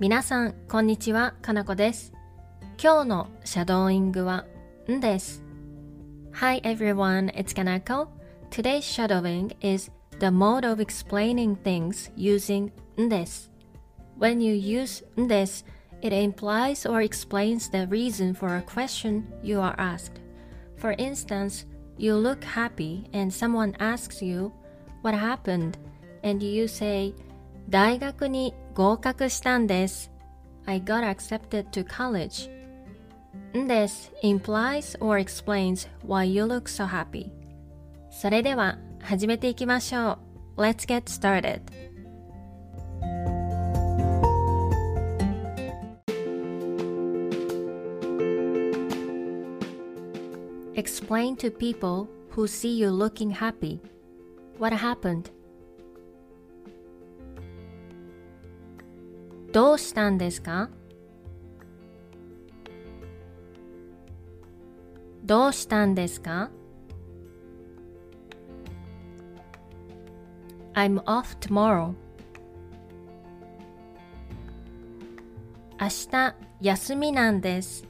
皆さん、こんにちは、かなこです。今日のシャドーイングは、んです。Hi everyone, it's Kanako. Today's shadowing is the mode of explaining things using んです。When you use んです, it implies or explains the reason for a question you are asked. For instance, you look happy and someone asks you, What happened? And you say, 大学に合格したんです。I got accepted to college. んです implies or explains why you look so happy. それでは始めていきましょう。Let's get started. Explain to people who see you looking happy. What happened? どうしたんですか？どうしたんですか ?I'm off tomorrow. 明日休みなんです。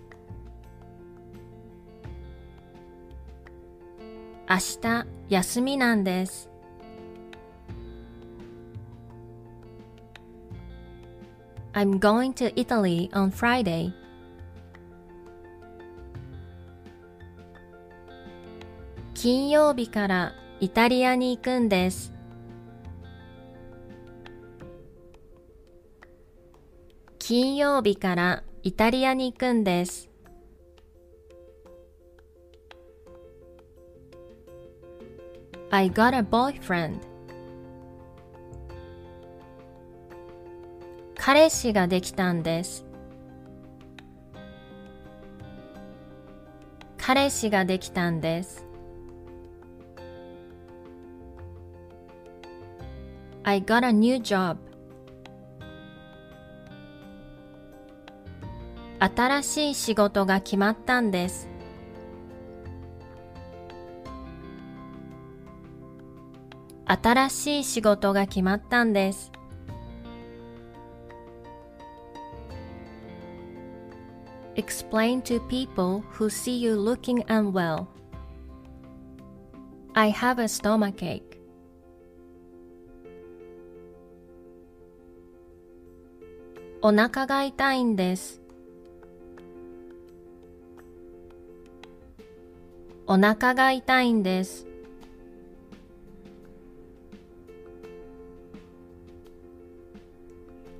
明日休みなんです。I'm going to Italy on Friday. 金曜日からイタリアに行くんです。金曜日からイタリアに行くんです。I got a boyfriend. 彼氏ができたんです。彼氏ができたんです。I got a new job. 新しい仕事が決まったんです。新しい仕事が決まったんです。Explain to people who see you looking unwell. I have a stomachache. お腹が痛いんです。お腹が痛いんです。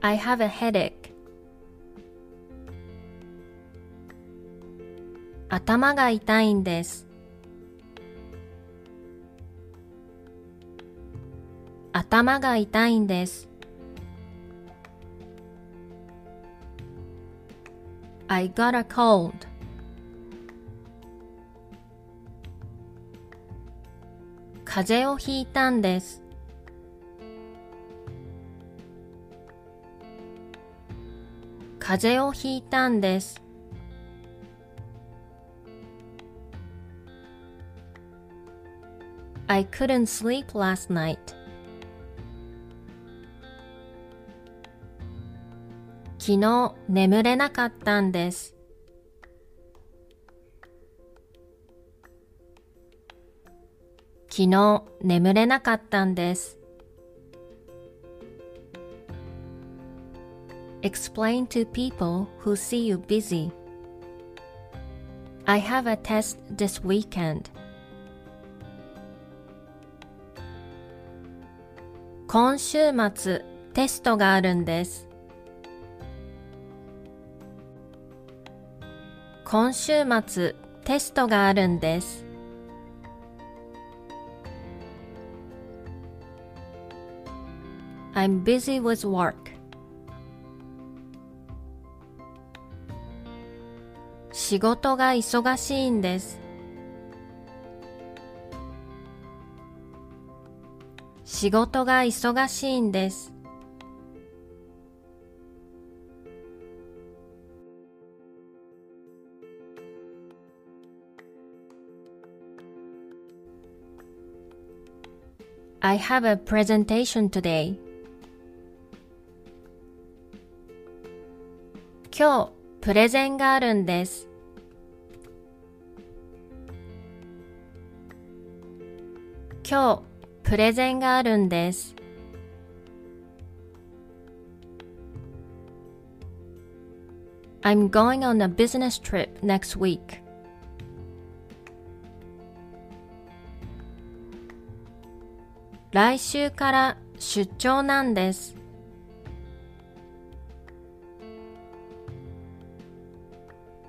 I have a headache. 頭が痛いんです。頭が痛いんです。I got a cold. 風邪をひいたんです。風邪をひいたんです。I couldn't sleep last night. 昨日眠れなかったんです。昨日眠れなかったんです。Explain to people who see you busy. I have a test this weekend. 今週末テストがあるんです。今週末テストがあるんです。I'm busy with work. 仕事が忙しいんです。仕事が忙しいんです。I have a presentation today. 今日プレゼンがあるんです。今日プレゼンがあるんです。I'm going on a business trip next week. 来週から出張なんです。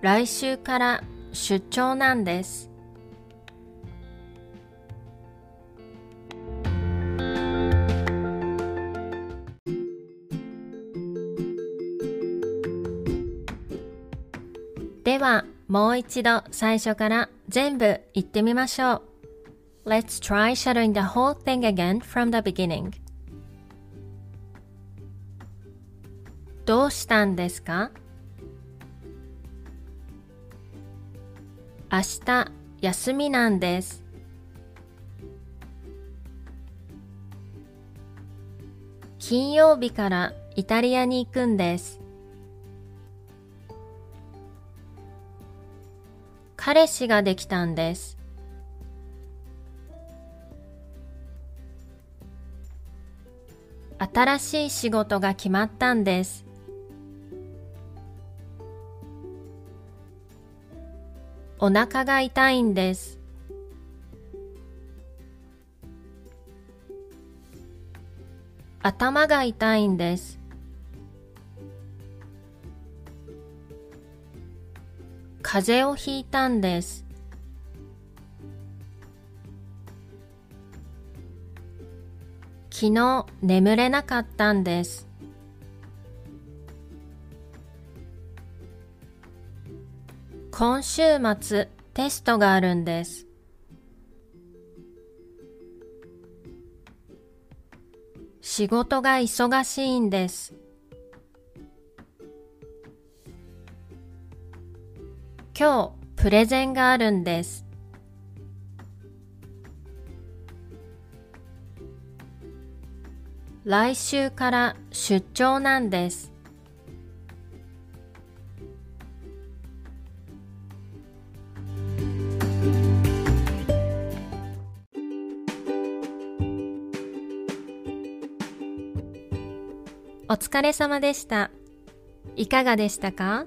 来週から出張なんです。ではもう一度最初から全部言ってみましょう。Let's try shadowing the whole thing again from the beginning. どうしたんですか？明日休みなんです。金曜日からイタリアに行くんです。彼氏ができたんです。新しい仕事が決まったんです。お腹が痛いんです。頭が痛いんです。風邪をひいたんです。昨日眠れなかったんです。今週末テストがあるんです。仕事が忙しいんです。今日プレゼンがあるんです。来週から出張なんです。お疲れ様でした。いかがでしたか？